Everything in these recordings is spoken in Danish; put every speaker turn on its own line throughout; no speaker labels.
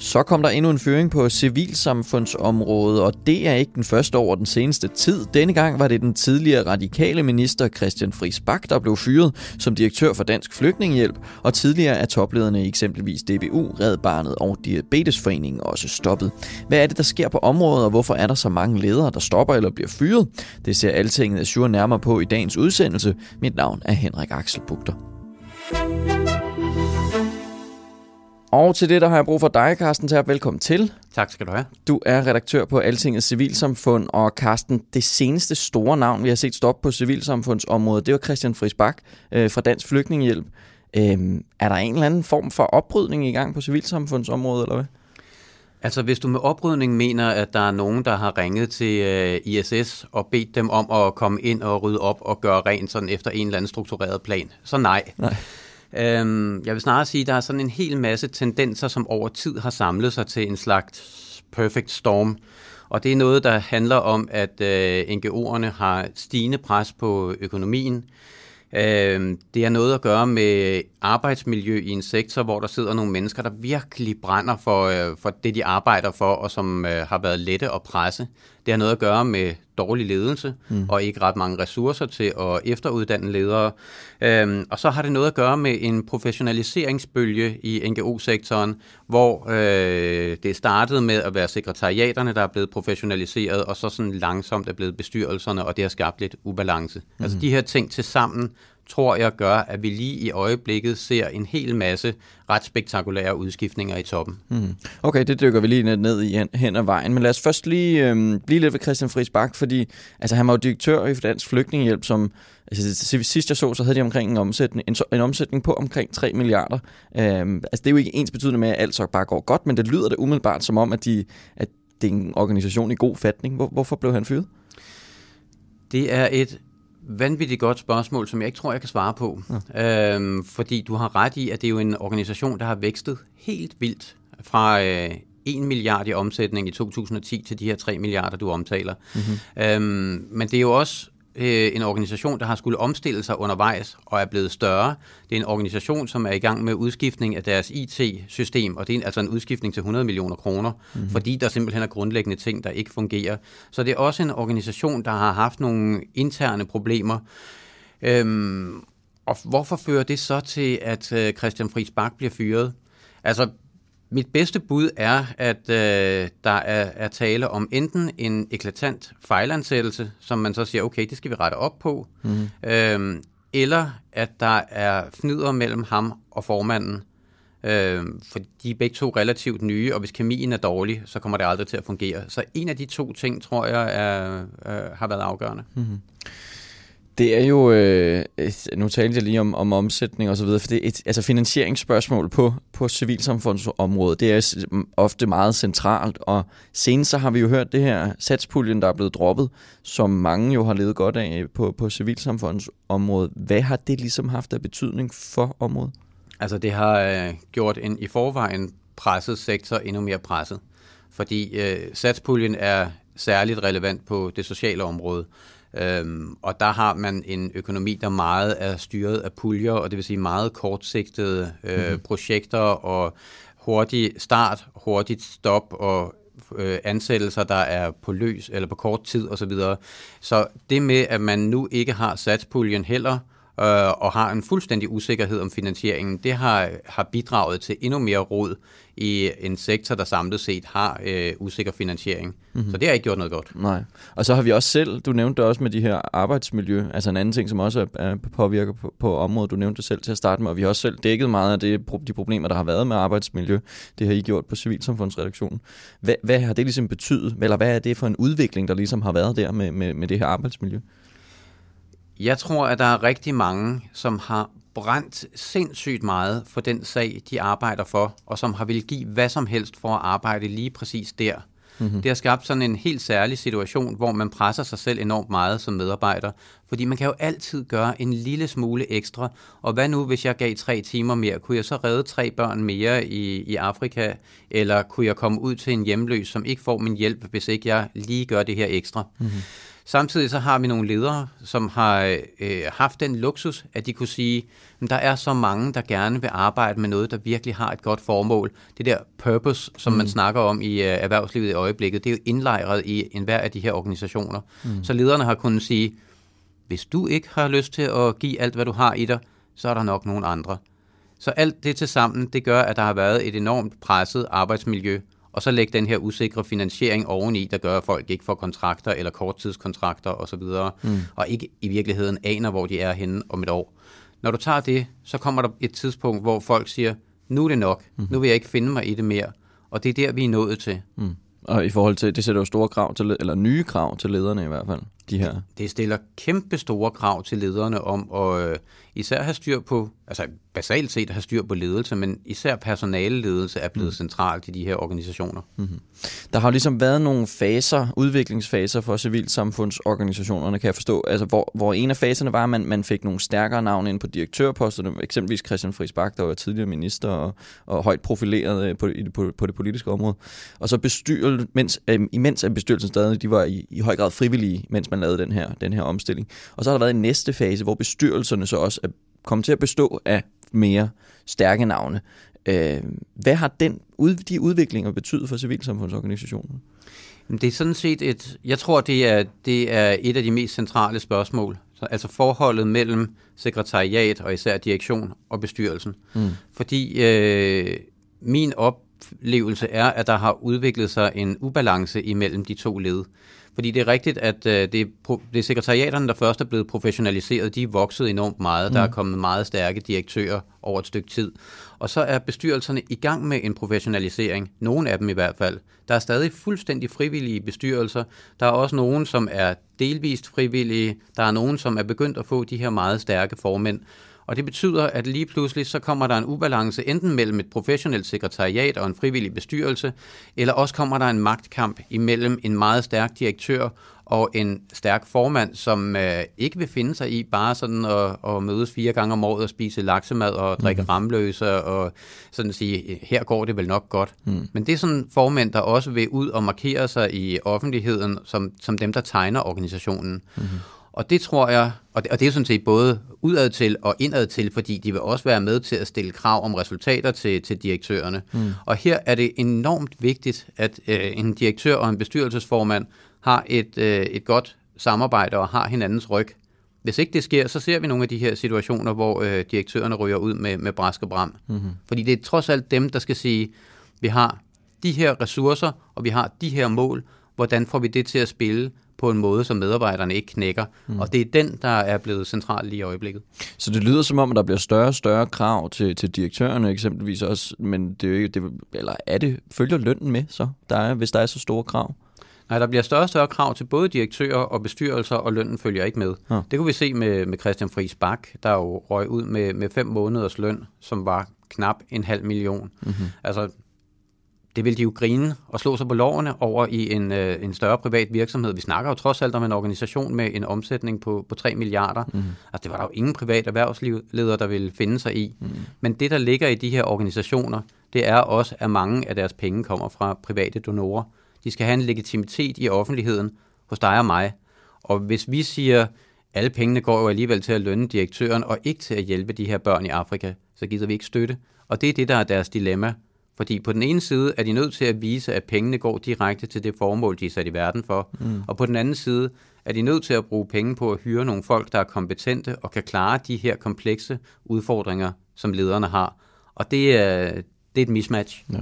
Så kom der endnu en føring på civilsamfundsområdet, og det er ikke den første over den seneste tid. Denne gang var det den tidligere radikale minister Christian Friis Bak, der blev fyret som direktør for Dansk Flygtningehjælp, og tidligere er toplederne i eksempelvis DBU, Red Barnet og Diabetesforeningen også stoppet. Hvad er det, der sker på området, og hvorfor er der så mange ledere, der stopper eller bliver fyret? Det ser Altinget Azure nærmere på i dagens udsendelse. Mit navn er Henrik Axel Bugter. Og til det, der har jeg brug for dig, Carsten Terp. Velkommen til.
Tak skal du have.
Du er redaktør på Altingets Civilsamfund, og Carsten, det seneste store navn, vi har set stoppe på civilsamfundsområdet, det var Christian Friis Bak øh, fra Dansk Flygtningehjælp. Øhm, er der en eller anden form for oprydning i gang på civilsamfundsområdet, eller hvad?
Altså, hvis du med oprydning mener, at der er nogen, der har ringet til øh, ISS og bedt dem om at komme ind og rydde op og gøre rent sådan efter en eller anden struktureret plan, så nej.
Nej.
Øhm, jeg vil snarere sige, at der er sådan en hel masse tendenser, som over tid har samlet sig til en slags perfect storm. Og det er noget, der handler om, at øh, NGO'erne har stigende pres på økonomien. Øh, det har noget at gøre med arbejdsmiljø i en sektor, hvor der sidder nogle mennesker, der virkelig brænder for, øh, for det, de arbejder for, og som øh, har været lette at presse. Det har noget at gøre med dårlig ledelse, mm. og ikke ret mange ressourcer til at efteruddanne ledere. Øhm, og så har det noget at gøre med en professionaliseringsbølge i NGO-sektoren, hvor øh, det startede med at være sekretariaterne, der er blevet professionaliseret, og så sådan langsomt er blevet bestyrelserne, og det har skabt lidt ubalance. Mm. Altså de her ting til sammen tror jeg gør, at vi lige i øjeblikket ser en hel masse ret spektakulære udskiftninger i toppen.
Mm. Okay, det dykker vi lige ned i hen ad vejen. Men lad os først lige øhm, blive lidt ved Christian Friis Bak, fordi altså, han var jo direktør i Dansk Flygtningehjælp, som altså, sidst jeg så, så havde de omkring en omsætning, en, en omsætning på omkring 3 milliarder. Øhm, altså, det er jo ikke ens betydende med, at alt så bare går godt, men det lyder det umiddelbart som om, at, de, at det er en organisation i god fatning. Hvor, hvorfor blev han fyret?
Det er et vanvittigt godt spørgsmål, som jeg ikke tror, jeg kan svare på. Ja. Øhm, fordi du har ret i, at det er jo en organisation, der har vækstet helt vildt fra øh, 1 milliard i omsætning i 2010 til de her 3 milliarder, du omtaler. Mm-hmm. Øhm, men det er jo også øh, en organisation, der har skulle omstille sig undervejs og er blevet større. Det er en organisation, som er i gang med udskiftning af deres IT-system, og det er altså en udskiftning til 100 millioner kroner, mm-hmm. fordi der simpelthen er grundlæggende ting, der ikke fungerer. Så det er også en organisation, der har haft nogle interne problemer. Øhm, og hvorfor fører det så til, at øh, Christian Friis Bak bliver fyret? Altså, mit bedste bud er, at øh, der er, er tale om enten en eklatant fejlansættelse, som man så siger, okay, det skal vi rette op på, mm. øhm, eller at der er fnider mellem ham og formanden, øhm, for de er begge to relativt nye, og hvis kemien er dårlig, så kommer det aldrig til at fungere. Så en af de to ting, tror jeg, er, er, har været afgørende. Mm.
Det er jo, øh, nu talte jeg lige om, om omsætning og så videre, for det er et altså finansieringsspørgsmål på, på civilsamfundsområdet. Det er ofte meget centralt, og senest så har vi jo hørt det her satspuljen, der er blevet droppet, som mange jo har levet godt af på, på civilsamfundsområdet. Hvad har det ligesom haft af betydning for området?
Altså det har øh, gjort en i forvejen presset sektor endnu mere presset, fordi øh, satspuljen er særligt relevant på det sociale område. Øhm, og der har man en økonomi, der meget er styret af puljer, og det vil sige meget kortsigtede øh, mm-hmm. projekter og hurtig start, hurtigt stop og øh, ansættelser, der er på løs eller på kort tid osv. Så, så det med, at man nu ikke har satspuljen heller, øh, og har en fuldstændig usikkerhed om finansieringen, det har, har bidraget til endnu mere råd i en sektor, der samlet set har øh, usikker finansiering. Mm-hmm. Så det har ikke gjort noget godt.
Nej. Og så har vi også selv, du nævnte også med de her arbejdsmiljø, altså en anden ting, som også er, er påvirker på, på området, du nævnte selv til at starte med, og vi har også selv dækket meget af det, de problemer, der har været med arbejdsmiljø. Det har I gjort på Civilsamfundsredaktionen. Hvad, hvad har det ligesom betydet, eller hvad er det for en udvikling, der ligesom har været der med, med, med det her arbejdsmiljø?
Jeg tror, at der er rigtig mange, som har brændt sindssygt meget for den sag, de arbejder for, og som har vil give hvad som helst for at arbejde lige præcis der. Mm-hmm. Det har skabt sådan en helt særlig situation, hvor man presser sig selv enormt meget som medarbejder, fordi man kan jo altid gøre en lille smule ekstra. Og hvad nu, hvis jeg gav tre timer mere? Kunne jeg så redde tre børn mere i, i Afrika? Eller kunne jeg komme ud til en hjemløs, som ikke får min hjælp, hvis ikke jeg lige gør det her ekstra? Mm-hmm. Samtidig så har vi nogle ledere, som har øh, haft den luksus, at de kunne sige, at der er så mange, der gerne vil arbejde med noget, der virkelig har et godt formål. Det der purpose, som mm. man snakker om i øh, erhvervslivet i øjeblikket, det er jo indlejret i enhver af de her organisationer. Mm. Så lederne har kunnet sige, hvis du ikke har lyst til at give alt, hvad du har i dig, så er der nok nogle andre. Så alt det til sammen, det gør, at der har været et enormt presset arbejdsmiljø, og så lægge den her usikre finansiering oveni, der gør, at folk ikke får kontrakter eller korttidskontrakter osv., mm. og ikke i virkeligheden aner, hvor de er henne om et år. Når du tager det, så kommer der et tidspunkt, hvor folk siger, nu er det nok, mm. nu vil jeg ikke finde mig i det mere, og det er der, vi er nået til. Mm.
Og i forhold til, det sætter jo store krav til, eller nye krav til lederne i hvert fald, de her.
Det stiller kæmpe store krav til lederne om at øh, især have styr på, altså basalt set have styr på ledelse, men især personaleledelse er blevet mm. centralt i de her organisationer. Mm-hmm.
Der har jo ligesom været nogle faser, udviklingsfaser for civilsamfundsorganisationerne, kan jeg forstå, altså hvor, hvor en af faserne var, at man, man fik nogle stærkere navne ind på direktørposterne, eksempelvis Christian Friis Bak, der var tidligere minister og, og højt profileret øh, på, på, på det politiske område. Og så bestyrelse, mens, øh, imens at bestyrelsen stadig, de var i, i høj grad frivillige, mens man lavede den her, den her omstilling. Og så har der været en næste fase, hvor bestyrelserne så også er kommet til at bestå af mere stærke navne. Øh, hvad har den, de udviklinger betydet for civilsamfundsorganisationen?
Det er sådan set et, jeg tror, det er, det er et af de mest centrale spørgsmål. Så, altså forholdet mellem sekretariat og især direktion og bestyrelsen. Mm. Fordi øh, min oplevelse er, at der har udviklet sig en ubalance imellem de to led. Fordi det er rigtigt, at øh, det, er, det er sekretariaterne, der først er blevet professionaliseret. De er vokset enormt meget. Mm. Der er kommet meget stærke direktører over et stykke tid. Og så er bestyrelserne i gang med en professionalisering. Nogle af dem i hvert fald. Der er stadig fuldstændig frivillige bestyrelser. Der er også nogen, som er delvist frivillige. Der er nogen, som er begyndt at få de her meget stærke formænd. Og det betyder, at lige pludselig så kommer der en ubalance enten mellem et professionelt sekretariat og en frivillig bestyrelse, eller også kommer der en magtkamp imellem en meget stærk direktør og en stærk formand, som øh, ikke vil finde sig i bare sådan at, at mødes fire gange om året og spise laksemad og drikke mm. ramløse og sådan sige, her går det vel nok godt. Mm. Men det er sådan formand, der også vil ud og markere sig i offentligheden som, som dem, der tegner organisationen. Mm. Og det tror jeg, og det, og det er sådan set både udad til og indad til, fordi de vil også være med til at stille krav om resultater til, til direktørerne. Mm. Og her er det enormt vigtigt, at øh, en direktør og en bestyrelsesformand har et, øh, et godt samarbejde og har hinandens ryg. Hvis ikke det sker, så ser vi nogle af de her situationer, hvor øh, direktørerne ryger ud med, med brask og bram. Mm-hmm. Fordi det er trods alt dem, der skal sige, vi har de her ressourcer, og vi har de her mål. Hvordan får vi det til at spille på en måde, som medarbejderne ikke knækker. Mm. Og det er den, der er blevet central lige i øjeblikket.
Så det lyder som om, at der bliver større og større krav til, til direktørerne eksempelvis også, men det, det, eller er det, følger lønnen med så, der er, hvis der er så store krav?
Nej, der bliver større og større krav til både direktører og bestyrelser, og lønnen følger ikke med. Ja. Det kunne vi se med, med Christian Friis Bak, der jo røg ud med, med fem måneders løn, som var knap en halv million. Mm-hmm. Altså, det vil de jo grine og slå sig på lovene over i en, øh, en større privat virksomhed. Vi snakker jo trods alt om en organisation med en omsætning på, på 3 milliarder. Mm. Altså, det var der jo ingen privat erhvervsleder, der ville finde sig i. Mm. Men det, der ligger i de her organisationer, det er også, at mange af deres penge kommer fra private donorer. De skal have en legitimitet i offentligheden hos dig og mig. Og hvis vi siger, alle pengene går jo alligevel til at lønne direktøren og ikke til at hjælpe de her børn i Afrika, så gider vi ikke støtte. Og det er det, der er deres dilemma. Fordi på den ene side er de nødt til at vise, at pengene går direkte til det formål, de er sat i verden for. Mm. Og på den anden side er de nødt til at bruge penge på at hyre nogle folk, der er kompetente og kan klare de her komplekse udfordringer, som lederne har. Og det er, det er et mismatch. Ja.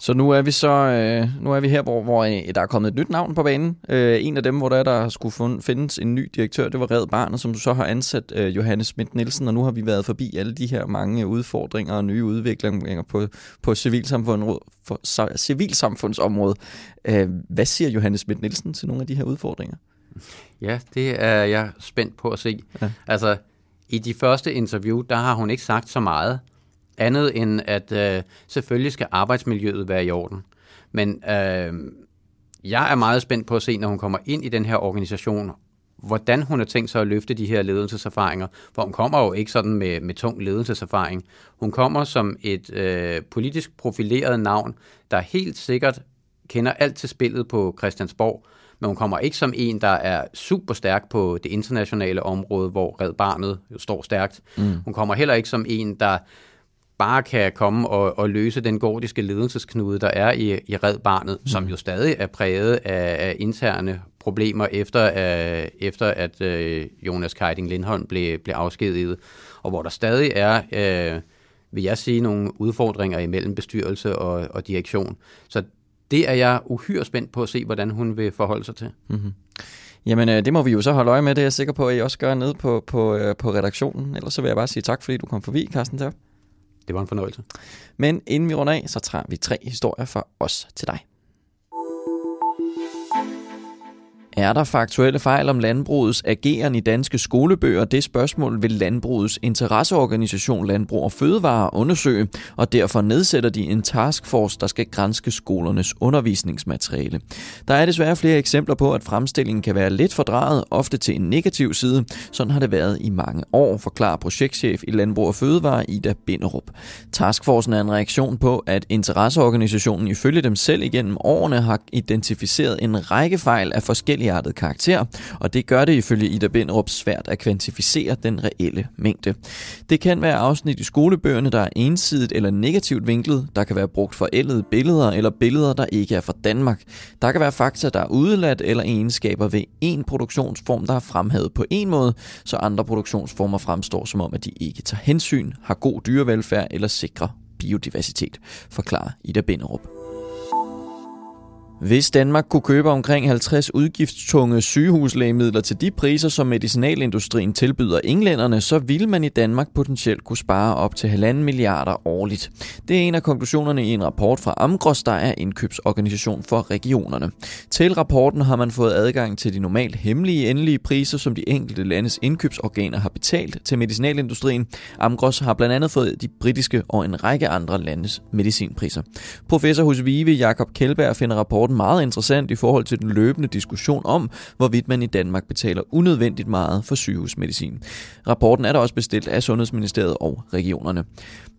Så nu er vi så øh, nu er vi her, hvor, hvor øh, der er kommet et nyt navn på banen. Øh, en af dem, hvor der, der skulle fund, findes en ny direktør, det var Red Barnet, som du så har ansat øh, Johannes Schmidt Nielsen, og nu har vi været forbi alle de her mange udfordringer og nye udviklinger på, på civilsamfund, for, civilsamfundsområdet. Øh, hvad siger Johannes Schmidt Nielsen til nogle af de her udfordringer?
Ja, det er jeg spændt på at se. Ja. Altså, i de første interview, der har hun ikke sagt så meget, andet end at øh, selvfølgelig skal arbejdsmiljøet være i orden. Men øh, jeg er meget spændt på at se, når hun kommer ind i den her organisation, hvordan hun har tænkt sig at løfte de her ledelseserfaringer. For hun kommer jo ikke sådan med, med tung ledelseserfaring. Hun kommer som et øh, politisk profileret navn, der helt sikkert kender alt til spillet på Christiansborg, men hun kommer ikke som en, der er super stærk på det internationale område, hvor Red Barnet jo står stærkt. Mm. Hun kommer heller ikke som en, der bare kan komme og, og løse den gordiske ledelsesknude, der er i, i Red Barnet, mm. som jo stadig er præget af, af interne problemer efter, uh, efter at uh, Jonas Keiding Lindholm blev, blev afskediget, og hvor der stadig er, uh, vil jeg sige, nogle udfordringer imellem bestyrelse og, og direktion. Så det er jeg uhyre spændt på at se, hvordan hun vil forholde sig til. Mm-hmm.
Jamen, det må vi jo så holde øje med. Det er jeg sikker på, at I også gør nede på, på, på redaktionen. Ellers så vil jeg bare sige tak, fordi du kom forbi, Carsten Terp.
Det var en fornøjelse.
Men inden vi runder af, så tager vi tre historier fra os til dig. Er der faktuelle fejl om landbrugets ageren i danske skolebøger? Det spørgsmål vil landbrugets interesseorganisation Landbrug og Fødevare undersøge, og derfor nedsætter de en taskforce, der skal grænske skolernes undervisningsmateriale. Der er desværre flere eksempler på, at fremstillingen kan være lidt fordrejet, ofte til en negativ side. Sådan har det været i mange år, forklarer projektchef i Landbrug og Fødevare Ida Binderup. Taskforcen er en reaktion på, at interesseorganisationen ifølge dem selv igennem årene har identificeret en række fejl af forskellige forskelligartet karakter, og det gør det ifølge Ida Bindrup svært at kvantificere den reelle mængde. Det kan være afsnit i skolebøgerne, der er ensidigt eller negativt vinklet, der kan være brugt forældede billeder eller billeder, der ikke er fra Danmark. Der kan være fakta, der er udeladt eller egenskaber ved en produktionsform, der er fremhævet på en måde, så andre produktionsformer fremstår som om, at de ikke tager hensyn, har god dyrevelfærd eller sikrer biodiversitet, forklarer Ida Binderup. Hvis Danmark kunne købe omkring 50 udgiftstunge sygehuslægemidler til de priser, som medicinalindustrien tilbyder englænderne, så ville man i Danmark potentielt kunne spare op til 1,5 milliarder årligt. Det er en af konklusionerne i en rapport fra Amgros, der er indkøbsorganisation for regionerne. Til rapporten har man fået adgang til de normalt hemmelige endelige priser, som de enkelte landes indkøbsorganer har betalt til medicinalindustrien. Amgros har blandt andet fået de britiske og en række andre landes medicinpriser. Professor hos Vive Jakob Kjellberg finder rapporten rapporten meget interessant i forhold til den løbende diskussion om, hvorvidt man i Danmark betaler unødvendigt meget for sygehusmedicin. Rapporten er der også bestilt af Sundhedsministeriet og regionerne.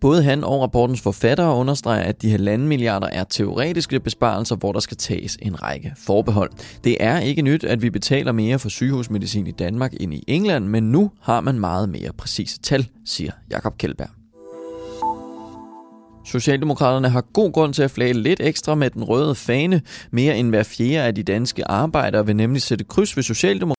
Både han og rapportens forfattere understreger, at de halvanden milliarder er teoretiske besparelser, hvor der skal tages en række forbehold. Det er ikke nyt, at vi betaler mere for sygehusmedicin i Danmark end i England, men nu har man meget mere præcise tal, siger Jakob Kjellberg. Socialdemokraterne har god grund til at flage lidt ekstra med den røde fane. Mere end hver fjerde af de danske arbejdere vil nemlig sætte kryds ved Socialdemokraterne